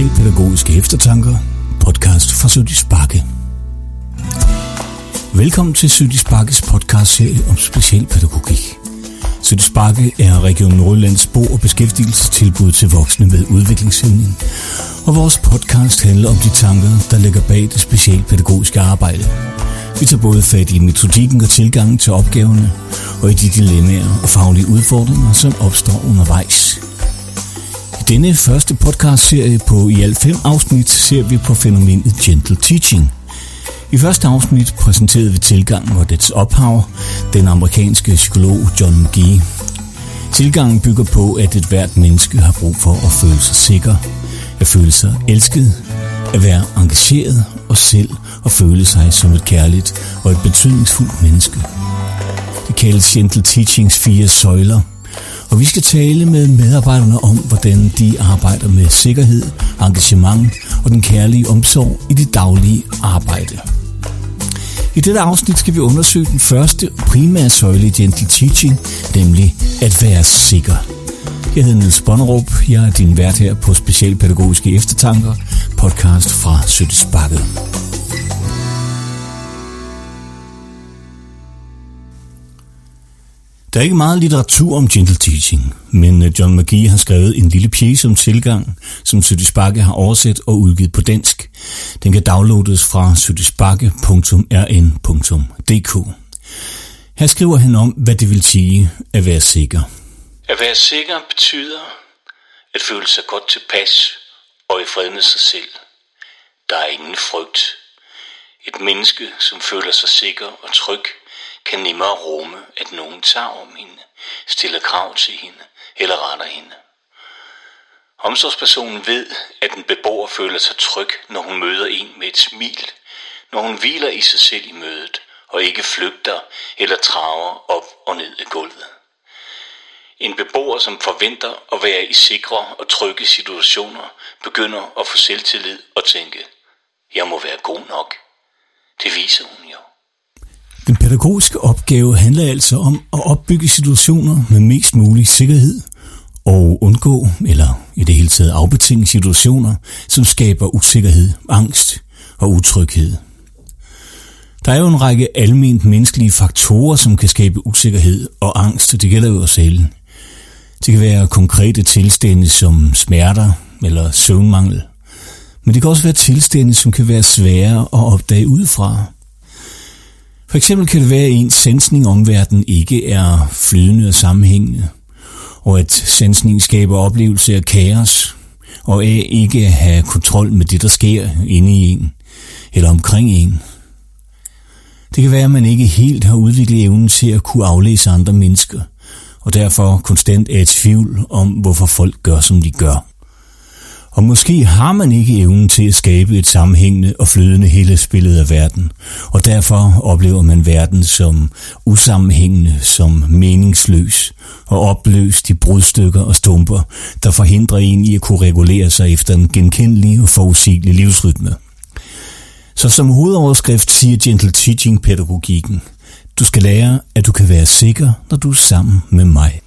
til Pædagogiske Eftertanker, podcast fra Sødis Bakke. Velkommen til Sødis Bakkes podcastserie om specialpædagogik. Sødis Bakke er Region Nordjyllands bo- og beskæftigelsestilbud til voksne med udviklingshæmning, og vores podcast handler om de tanker, der ligger bag det specialpædagogiske arbejde. Vi tager både fat i metodikken og tilgangen til opgaverne, og i de dilemmaer og faglige udfordringer, som opstår undervejs. I denne første podcast-serie på i alt fem afsnit ser vi på fænomenet gentle teaching. I første afsnit præsenterede vi tilgangen og dets ophav, den amerikanske psykolog John McGee. Tilgangen bygger på, at et hvert menneske har brug for at føle sig sikker, at føle sig elsket, at være engageret og selv at føle sig som et kærligt og et betydningsfuldt menneske. Det kaldes Gentle Teachings fire søjler, og vi skal tale med medarbejderne om, hvordan de arbejder med sikkerhed, engagement og den kærlige omsorg i det daglige arbejde. I dette afsnit skal vi undersøge den første primære søjle i Gentle Teaching, nemlig at være sikker. Jeg hedder Niels Bonnerup. Jeg er din vært her på Specialpædagogiske Eftertanker, podcast fra Sødis Der er ikke meget litteratur om gentle teaching, men øh, John McGee har skrevet en lille pjece om tilgang, som Sødisbakke har oversat og udgivet på dansk. Den kan downloades fra sødisbakke.rn.dk. Her skriver han om, hvad det vil sige at være sikker. At være sikker betyder at føle sig godt tilpas og i fred med sig selv. Der er ingen frygt. Et menneske, som føler sig sikker og tryg, kan nemmere rumme, at nogen tager om hende, stiller krav til hende eller retter hende. Omsorgspersonen ved, at en beboer føler sig tryg, når hun møder en med et smil, når hun hviler i sig selv i mødet og ikke flygter eller traver op og ned af gulvet. En beboer, som forventer at være i sikre og trygge situationer, begynder at få selvtillid og tænke, jeg må være god nok. Det viser hun jo. Den pædagogiske opgave handler altså om at opbygge situationer med mest mulig sikkerhed og undgå, eller i det hele taget afbetinge situationer, som skaber usikkerhed, angst og utryghed. Der er jo en række almindelige menneskelige faktorer, som kan skabe usikkerhed og angst, og det gælder jo os alle. Det kan være konkrete tilstande som smerter eller søvnmangel. Men det kan også være tilstande, som kan være svære at opdage udefra. For eksempel kan det være, at ens sensning om verden ikke er flydende og sammenhængende, og at sensning skaber oplevelse af kaos, og af ikke at have kontrol med det, der sker inde i en, eller omkring en. Det kan være, at man ikke helt har udviklet evnen til at kunne aflæse andre mennesker, og derfor konstant er i tvivl om, hvorfor folk gør, som de gør. Og måske har man ikke evnen til at skabe et sammenhængende og flydende hele spillet af verden, og derfor oplever man verden som usammenhængende, som meningsløs og opløst i brudstykker og stumper, der forhindrer en i at kunne regulere sig efter en genkendelig og forudsigelig livsrytme. Så som hovedoverskrift siger Gentle Teaching-pædagogikken, du skal lære, at du kan være sikker, når du er sammen med mig.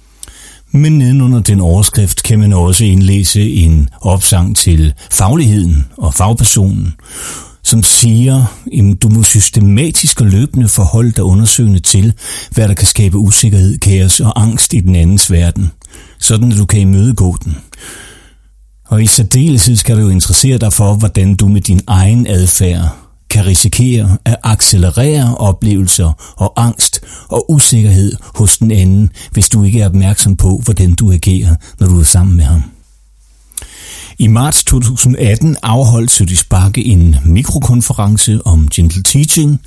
Men nedenunder den overskrift kan man også indlæse en opsang til fagligheden og fagpersonen, som siger, at du må systematisk og løbende forholde dig undersøgende til, hvad der kan skabe usikkerhed, kaos og angst i den andens verden, sådan at du kan imødegå den. Og i særdeleshed skal du interessere dig for, hvordan du med din egen adfærd kan risikere at accelerere oplevelser og angst og usikkerhed hos den anden, hvis du ikke er opmærksom på, hvordan du agerer, når du er sammen med ham. I marts 2018 afholdt Sødis Bakke en mikrokonference om gentle teaching.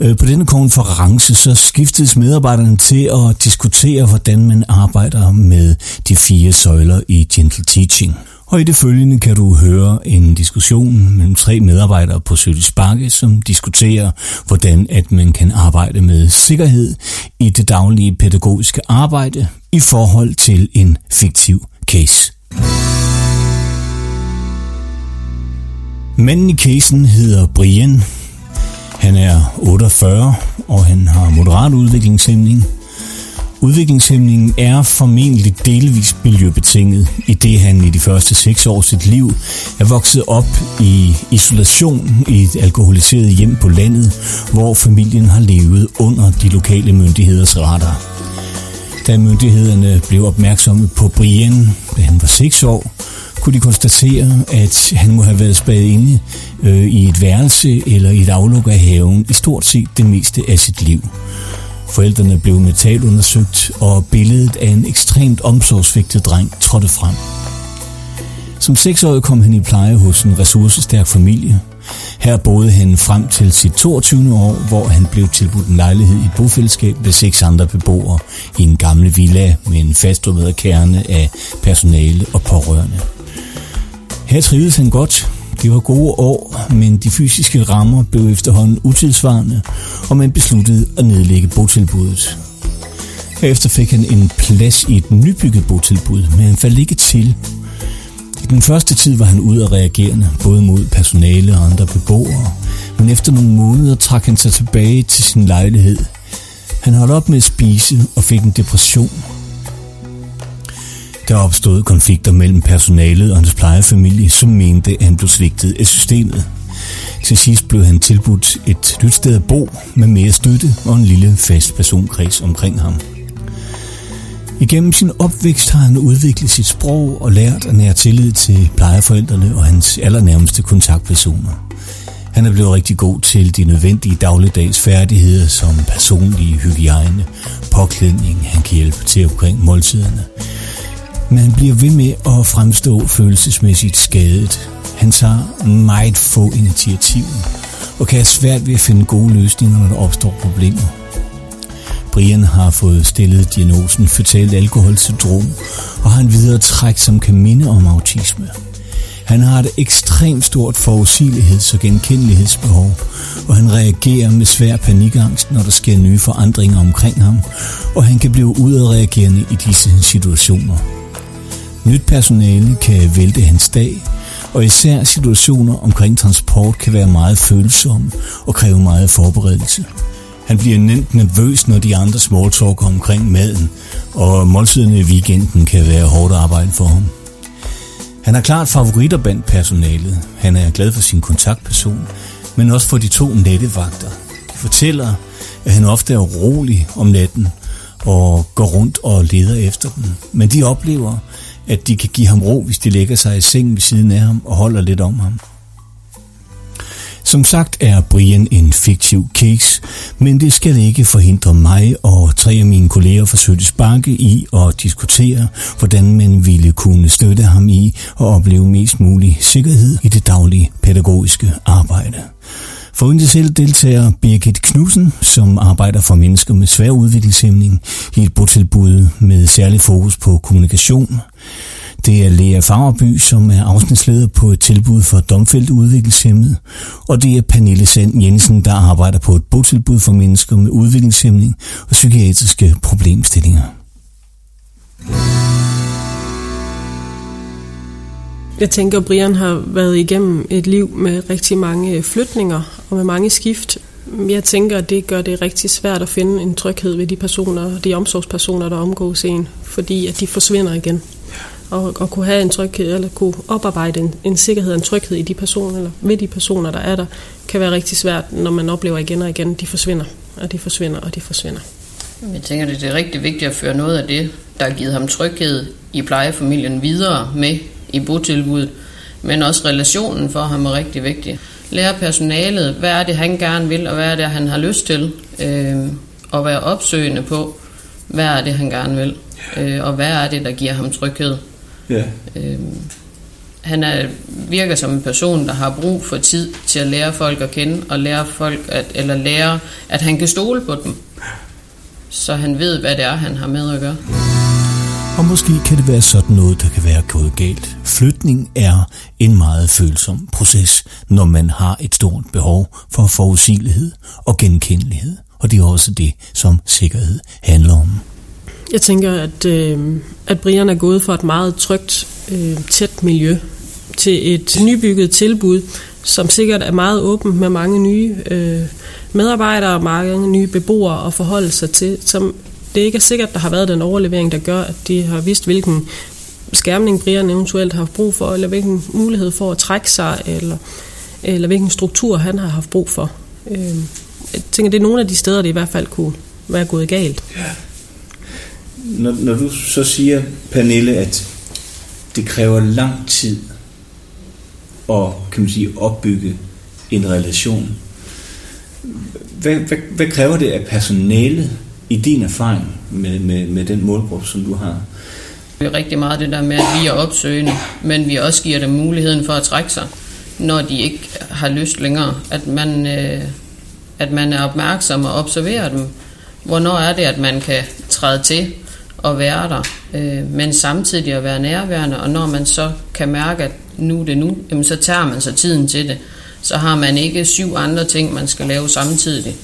Øh, på denne konference så skiftedes medarbejderne til at diskutere, hvordan man arbejder med de fire søjler i gentle teaching. Og i det følgende kan du høre en diskussion mellem tre medarbejdere på Sølis Bakke, som diskuterer, hvordan at man kan arbejde med sikkerhed i det daglige pædagogiske arbejde i forhold til en fiktiv case. Manden i casen hedder Brian. Han er 48, og han har moderat udviklingshæmning. Udviklingshæmningen er formentlig delvis miljøbetinget, i det han i de første seks år sit liv er vokset op i isolation i et alkoholiseret hjem på landet, hvor familien har levet under de lokale myndigheders radar. Da myndighederne blev opmærksomme på Brian, da han var 6 år, kunne de konstatere, at han må have været spadet inde øh, i et værelse eller i et afluk af haven i stort set det meste af sit liv. Forældrene blev metalundersøgt, og billedet af en ekstremt omsorgsvigtet dreng trådte frem. Som seksårig kom han i pleje hos en ressourcestærk familie. Her boede han frem til sit 22. år, hvor han blev tilbudt en lejlighed i bofællesskab med seks andre beboere i en gammel villa med en fastrummet kerne af personale og pårørende. Her trivedes han godt. Det var gode år, men de fysiske rammer blev efterhånden utidsvarende, og man besluttede at nedlægge botilbuddet. Herefter fik han en plads i et nybygget botilbud, men han faldt ikke til. I den første tid var han ude og reagerende, både mod personale og andre beboere, men efter nogle måneder trak han sig tilbage til sin lejlighed. Han holdt op med at spise og fik en depression, der opstod konflikter mellem personalet og hans plejefamilie, som mente, at han blev svigtet af systemet. Til sidst blev han tilbudt et nyt sted at bo med mere støtte og en lille fast personkreds omkring ham. Igennem sin opvækst har han udviklet sit sprog og lært at nære tillid til plejeforældrene og hans allernærmeste kontaktpersoner. Han er blevet rigtig god til de nødvendige dagligdags færdigheder som personlige hygiejne, påklædning, han kan hjælpe til omkring måltiderne. Men bliver ved med at fremstå følelsesmæssigt skadet. Han tager meget få initiativer og kan have svært ved at finde gode løsninger, når der opstår problemer. Brian har fået stillet diagnosen føtalt alkoholsyndrom og har en videre træk, som kan minde om autisme. Han har et ekstremt stort forudsigeligheds- og genkendelighedsbehov, og han reagerer med svær panikangst, når der sker nye forandringer omkring ham, og han kan blive udadreagerende i disse situationer. Nyt personale kan vælte hans dag, og især situationer omkring transport kan være meget følsomme og kræve meget forberedelse. Han bliver nemt nervøs, når de andre smalltalker omkring maden, og måltiderne i weekenden kan være hårdt arbejde for ham. Han har klart favoritter blandt personalet. Han er glad for sin kontaktperson, men også for de to nattevagter. De fortæller, at han ofte er rolig om natten og går rundt og leder efter dem. Men de oplever, at de kan give ham ro, hvis de lægger sig i sengen ved siden af ham og holder lidt om ham. Som sagt er Brian en fiktiv case, men det skal ikke forhindre mig og tre af mine kolleger fra Søttes Banke i at diskutere, hvordan man ville kunne støtte ham i at opleve mest mulig sikkerhed i det daglige pædagogiske arbejde. For selv deltager Birgit Knudsen, som arbejder for mennesker med svær udviklingshæmning i et botilbud med særlig fokus på kommunikation. Det er Lea Fagerby, som er afsnitsleder på et tilbud for domfældt udviklingshemmet, og det er Pernille Sand Jensen, der arbejder på et botilbud for mennesker med udviklingshæmning og psykiatriske problemstillinger. Jeg tænker, at Brian har været igennem et liv med rigtig mange flytninger og med mange skift. Jeg tænker, at det gør det rigtig svært at finde en tryghed ved de personer, de omsorgspersoner, der omgås en, fordi at de forsvinder igen. Og, og kunne have en tryghed, eller kunne oparbejde en, en sikkerhed og en tryghed i de personer, eller ved de personer, der er der, kan være rigtig svært, når man oplever igen og igen, de forsvinder, og de forsvinder, og de forsvinder. Jeg tænker, det er rigtig vigtigt at føre noget af det, der har givet ham tryghed i plejefamilien videre med i botilbuddet, men også relationen for ham er rigtig vigtig. Lære personalet, hvad er det, han gerne vil, og hvad er det, han har lyst til, øh, og være opsøgende på, hvad er det, han gerne vil, øh, og hvad er det, der giver ham tryghed. Ja. Øh, han er, virker som en person, der har brug for tid til at lære folk at kende, og lære folk at, eller lære, at han kan stole på dem, så han ved, hvad det er, han har med at gøre. Og måske kan det være sådan noget, der kan være gået galt. Flytning er en meget følsom proces, når man har et stort behov for forudsigelighed og genkendelighed. Og det er også det, som sikkerhed handler om. Jeg tænker, at, øh, at Brian er gået fra et meget trygt, øh, tæt miljø til et nybygget tilbud, som sikkert er meget åbent med mange nye øh, medarbejdere og mange nye beboere at forholde sig til, som det ikke er sikkert, der har været den overlevering, der gør, at de har vidst, hvilken skærmning Brian eventuelt har haft brug for, eller hvilken mulighed for at trække sig, eller, eller hvilken struktur han har haft brug for. Øh, jeg tænker, det er nogle af de steder, det i hvert fald kunne være gået galt. Ja. Når, når du så siger, Pernille, at det kræver lang tid at kan man sige, opbygge en relation, hvad, hvad, hvad kræver det af personalet i din erfaring med, med, med den målgruppe, som du har? Det er rigtig meget det der med, at vi er opsøgende, men vi også giver dem muligheden for at trække sig, når de ikke har lyst længere. At man, øh, at man er opmærksom og observerer dem. Hvornår er det, at man kan træde til og være der, øh, men samtidig at være nærværende, og når man så kan mærke, at nu er det nu, jamen så tager man sig tiden til det. Så har man ikke syv andre ting, man skal lave samtidig.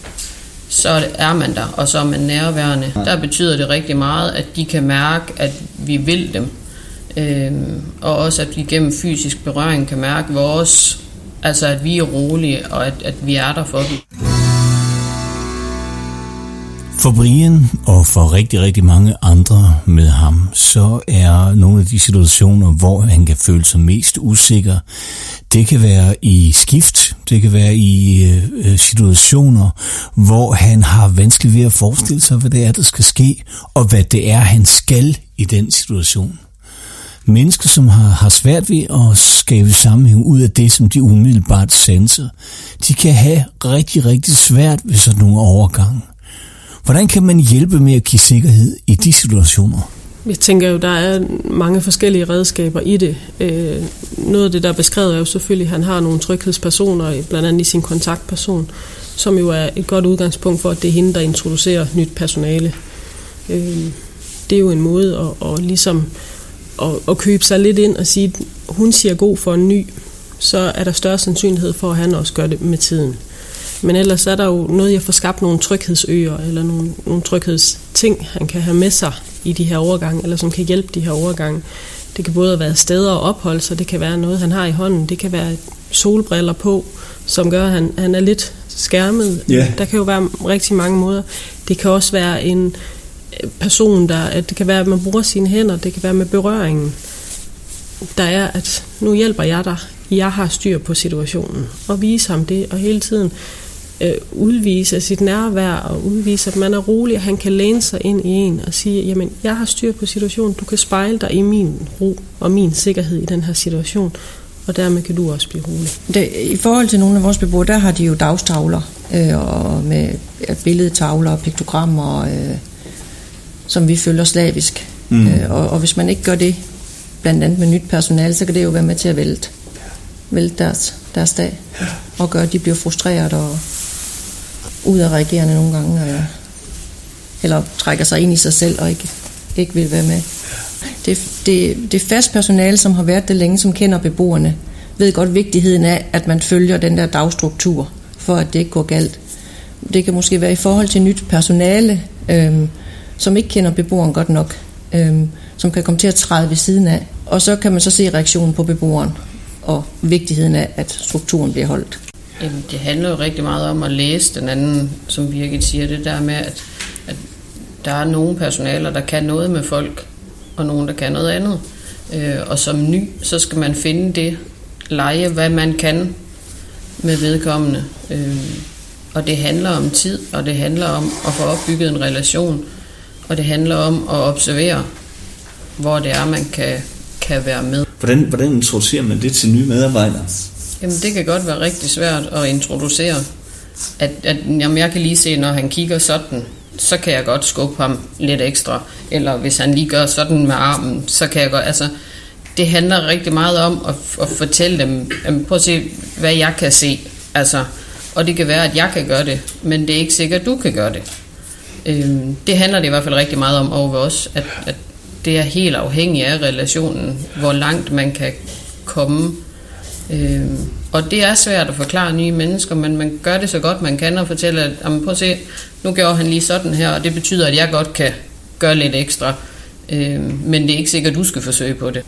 Så er man der, og så er man nærværende. Der betyder det rigtig meget, at de kan mærke, at vi vil dem. Øh, og også at vi gennem fysisk berøring kan mærke vores, altså at vi er rolige, og at, at vi er der for dem. For Brian og for rigtig, rigtig mange andre med ham, så er nogle af de situationer, hvor han kan føle sig mest usikker, det kan være i skift, det kan være i øh, øh, situationer, hvor han har vanskeligt ved at forestille sig, hvad det er, der skal ske, og hvad det er, han skal i den situation. Mennesker, som har, har svært ved at skabe sammenhæng ud af det, som de umiddelbart sanser, de kan have rigtig, rigtig svært ved sådan nogle overgange. Hvordan kan man hjælpe med at give sikkerhed i de situationer? Jeg tænker jo, der er mange forskellige redskaber i det. Øh, noget af det, der er beskrevet, er jo selvfølgelig, at han har nogle tryghedspersoner, blandt andet i sin kontaktperson, som jo er et godt udgangspunkt for, at det er hende, der introducerer nyt personale. Øh, det er jo en måde at, at ligesom at, at købe sig lidt ind og sige, at hun siger god for en ny, så er der større sandsynlighed for, at han også gør det med tiden. Men ellers er der jo noget, jeg får skabt nogle tryghedsøer, eller nogle, nogle tryghedsting, han kan have med sig i de her overgange, eller som kan hjælpe de her overgange. Det kan både være steder og ophold, så det kan være noget, han har i hånden. Det kan være solbriller på, som gør, at han, han er lidt skærmet. Yeah. Der kan jo være rigtig mange måder. Det kan også være en person, der, at det kan være, at man bruger sine hænder, det kan være med berøringen. Der er, at nu hjælper jeg dig, jeg har styr på situationen, og vise ham det, og hele tiden øh, udvise sit nærvær og udvise, at man er rolig, og han kan læne sig ind i en og sige, jamen, jeg har styr på situationen, du kan spejle dig i min ro og min sikkerhed i den her situation, og dermed kan du også blive rolig. Det, I forhold til nogle af vores beboere, der har de jo dagstavler øh, og med billedtavler og piktogrammer, øh, som vi følger slavisk. Mm. Øh, og, og hvis man ikke gør det, blandt andet med nyt personale, så kan det jo være med til at vælte, vælte deres, deres dag, og gøre, at de bliver frustreret og udadreagerende nogle gange, eller, eller trækker sig ind i sig selv og ikke, ikke vil være med. Det, det, det fast personale, som har været det længe, som kender beboerne, ved godt vigtigheden af, at man følger den der dagstruktur, for at det ikke går galt. Det kan måske være i forhold til nyt personale, øhm, som ikke kender beboeren godt nok, øhm, som kan komme til at træde ved siden af. Og så kan man så se reaktionen på beboeren, og vigtigheden af, at strukturen bliver holdt. Jamen, det handler jo rigtig meget om at læse den anden, som Birgit siger, det der med, at, at der er nogle personaler, der kan noget med folk, og nogen, der kan noget andet. Øh, og som ny, så skal man finde det, lege, hvad man kan med vedkommende. Øh, og det handler om tid, og det handler om at få opbygget en relation, og det handler om at observere, hvor det er, man kan, kan være med. Hvordan, hvordan introducerer man det til nye medarbejdere? Jamen, det kan godt være rigtig svært at introducere. At, at jamen, jeg kan lige se, når han kigger sådan, så kan jeg godt skubbe ham lidt ekstra. Eller hvis han lige gør sådan med armen, så kan jeg godt... Altså, det handler rigtig meget om at, at fortælle dem, jamen, prøv at se, hvad jeg kan se. Altså, og det kan være, at jeg kan gøre det, men det er ikke sikkert, at du kan gøre det. Øhm, det handler det i hvert fald rigtig meget om over os, at, at det er helt afhængigt af relationen, hvor langt man kan komme Øh, og det er svært at forklare nye mennesker, men man gør det så godt man kan og fortælle, at prøv at se, nu gjorde han lige sådan her, og det betyder, at jeg godt kan gøre lidt ekstra. Øh, men det er ikke sikkert, at du skal forsøge på det.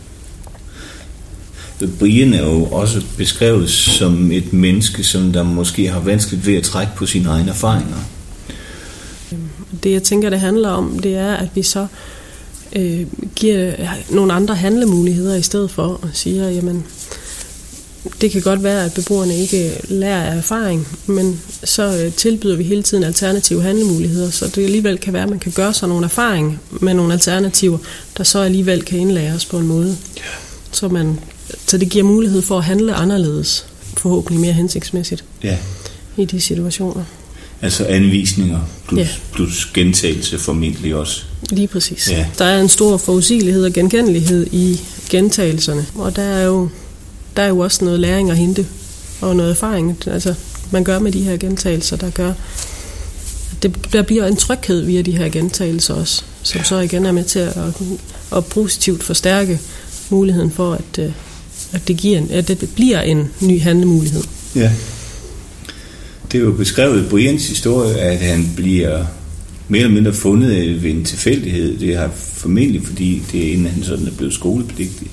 Brian er jo også beskrevet som et menneske, som der måske har vanskeligt ved at trække på sine egne erfaringer. Det jeg tænker, det handler om, det er, at vi så øh, giver nogle andre handlemuligheder i stedet for og siger, jamen, det kan godt være, at beboerne ikke lærer af erfaring, men så øh, tilbyder vi hele tiden alternative handlemuligheder, så det alligevel kan være, at man kan gøre sig nogle erfaring med nogle alternativer, der så alligevel kan indlæres på en måde. Så, man, så det giver mulighed for at handle anderledes, forhåbentlig mere hensigtsmæssigt Ja. i de situationer. Altså anvisninger plus, Ja. plus gentagelse formentlig også. Lige præcis. Ja. Der er en stor forudsigelighed og genkendelighed i gentagelserne, og der er jo, der er jo også noget læring at hente, og noget erfaring, altså man gør med de her gentagelser, der gør, det, der bliver en tryghed via de her gentagelser også, som så igen er med til at, at positivt forstærke muligheden for, at, øh, at, det, giver en, at det bliver en ny handlemulighed. Ja. Det er jo beskrevet i Brians historie, at han bliver mere eller mindre fundet ved en tilfældighed. Det er formentlig, fordi det er inden han sådan er blevet skolepligtig.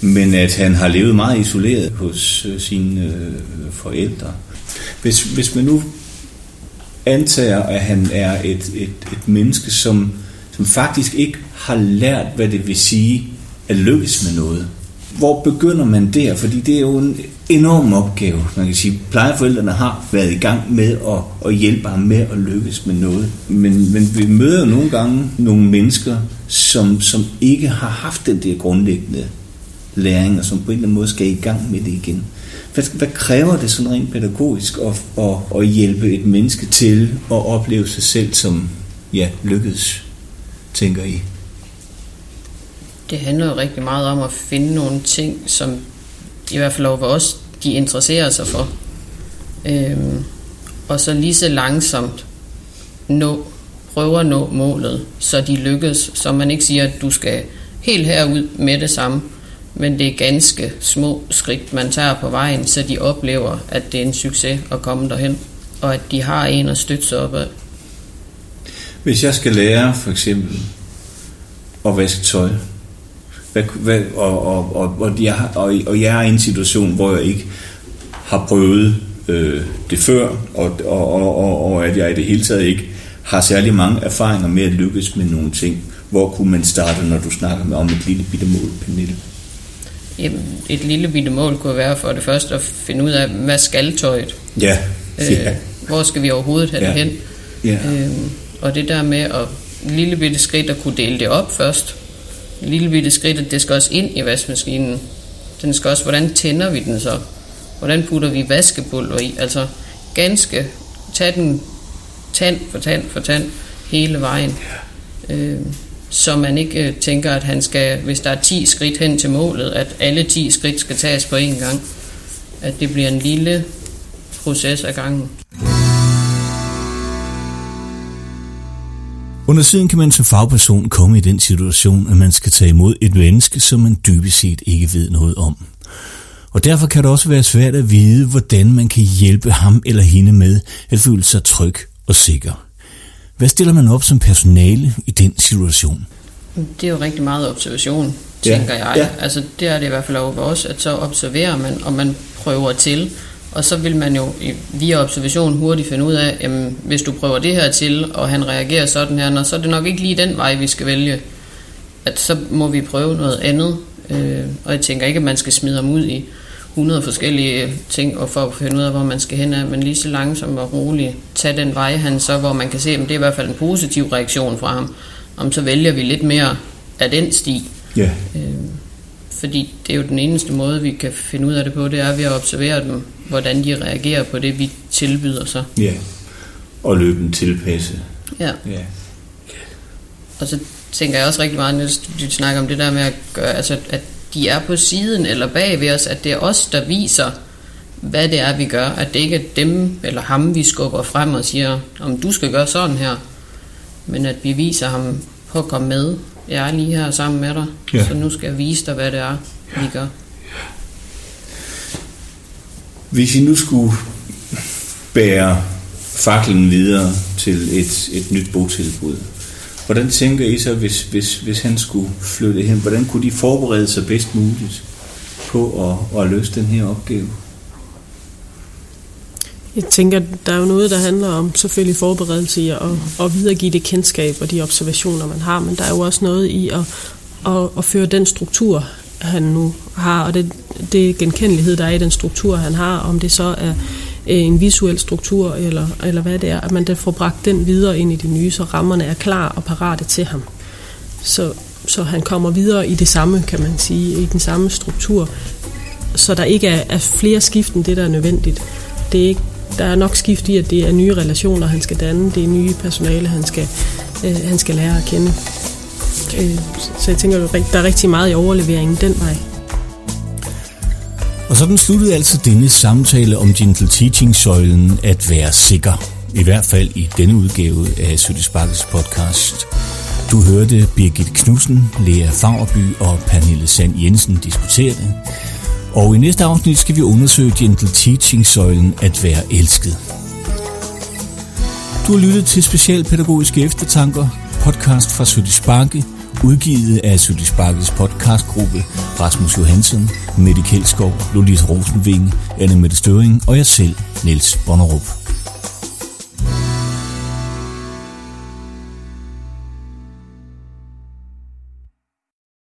Men at han har levet meget isoleret hos øh, sine øh, forældre. Hvis, hvis man nu antager, at han er et, et, et menneske, som, som faktisk ikke har lært, hvad det vil sige at lykkes med noget. Hvor begynder man der? Fordi det er jo en enorm opgave. Man kan sige, plejeforældrene har været i gang med at, at hjælpe ham med at lykkes med noget. Men, men vi møder jo nogle gange nogle mennesker, som, som ikke har haft den der grundlæggende læring, og som på en eller anden måde skal i gang med det igen. Hvad, hvad kræver det sådan rent pædagogisk at, at, at hjælpe et menneske til at opleve sig selv som ja, lykkedes, tænker I? Det handler jo rigtig meget om at finde nogle ting, som i hvert fald over os, de interesserer sig for. Øhm, og så lige så langsomt nå, prøve at nå målet, så de lykkes, så man ikke siger, at du skal helt herud med det samme, men det er ganske små skridt, man tager på vejen, så de oplever, at det er en succes at komme derhen, og at de har en at støtte sig op af. Hvis jeg skal lære for eksempel at vaske tøj, hvad, hvad, og, og, og, og, jeg, og, og jeg er i en situation, hvor jeg ikke har prøvet øh, det før, og, og, og, og, og at jeg i det hele taget ikke har særlig mange erfaringer med at lykkes med nogle ting. Hvor kunne man starte, når du snakker med om et lille bitte mål, Pernille? Jamen, et lille bitte mål kunne være for det første at finde ud af, hvad skal tøjet? Ja, Øh, ja. hvor skal vi overhovedet have Ja. det hen? ja. Øhm, og det der med at lille bitte skridt at kunne dele det op først. Lille bitte skridt, at det skal også ind i vaskemaskinen. Den skal også, hvordan tænder vi den så? Hvordan putter vi vaskepulver i? Altså ganske, tag den tand for tand for tand hele vejen. Øhm, så man ikke øh, tænker, at han skal, hvis der er 10 skridt hen til målet, at alle 10 skridt skal tages på én gang. At det bliver en lille proces ad gangen. Under tiden kan man som fagperson komme i den situation, at man skal tage imod et menneske, som man dybest set ikke ved noget om. Og derfor kan det også være svært at vide, hvordan man kan hjælpe ham eller hende med at føle sig tryg og sikker. Hvad stiller man op som personale i den situation? Det er jo rigtig meget observation, Ja, tænker jeg. ja. Altså, det er det i hvert fald over os, at så observerer man, og man prøver til. Og så vil man jo i- via observation hurtigt finde ud af, jamen, hvis du prøver det her til, og han reagerer sådan her, nå, så er det nok ikke lige den vej, vi skal vælge. At så må vi prøve noget andet. Øh, og jeg tænker ikke, at man skal smide ham ud i 100 forskellige ting, og for at finde ud af, hvor man skal hen af, men lige så langsomt og roligt tage den vej, han så, hvor man kan se, at det er i hvert fald en positiv reaktion fra ham. Om så vælger vi lidt mere af den sti. Ja. Øh, fordi det er jo den eneste måde, vi kan finde ud af det på, det er ved at observere dem, hvordan de reagerer på det, vi tilbyder sig. Ja. Og løbende tilpasse. Ja. Ja. Og så tænker jeg også rigtig meget, når du snakker om det der med at gøre, altså at de er på siden eller bag ved os, at det er os, der viser, hvad det er, vi gør. At det ikke er dem eller ham, vi skubber frem og siger, om du skal gøre sådan her. Men at vi viser ham på at komme med. Jeg er lige her sammen med dig, Ja. så nu skal jeg vise dig, hvad det er, vi gør. Hvis I nu skulle bære faklen videre til et, et nyt botilbud, hvordan tænker I så, hvis, hvis, hvis han skulle flytte hen? Hvordan kunne de forberede sig bedst muligt på at, at løse den her opgave? Jeg tænker, der er jo noget, der handler om selvfølgelig forberedelse i at, at videregive det kendskab og de observationer, man har, men der er jo også noget i at, at, at føre den struktur, han nu har, og det, det genkendelighed, der er i den struktur, han har, om det så er Øh, en visuel struktur, eller, eller hvad det er, at man der får bragt den videre ind i det nye, så rammerne er klar og parate til ham. Så, så han kommer videre i det samme, kan man sige, i den samme struktur, så der ikke er, er flere skift end det, der er nødvendigt. Det er ikke, der er nok skift i, at det er nye relationer, han skal danne, det er nye personale, han skal, øh, han skal lære at kende. Øh, så jeg tænker, der er rigtig meget i overleveringen den vej. Og sådan sluttede altså denne samtale om Gentle Teaching-søjlen at være sikker. I hvert fald i denne udgave af Sødte Sparkes podcast. Du hørte Birgit Knudsen, Lea Fagerby og Pernille Sand Jensen diskutere det. Og i næste afsnit skal vi undersøge Gentle Teaching-søjlen at være elsket. Du har lyttet til Specialpædagogiske Eftertanker, podcast fra Sødte Sparke, udgivet af Sødte Sparkes podcastgruppe Rasmus Johansen, Mette Kjeldskov, Lolita Rosenving, Anne Mette Støring og jeg selv, Niels Bonnerup.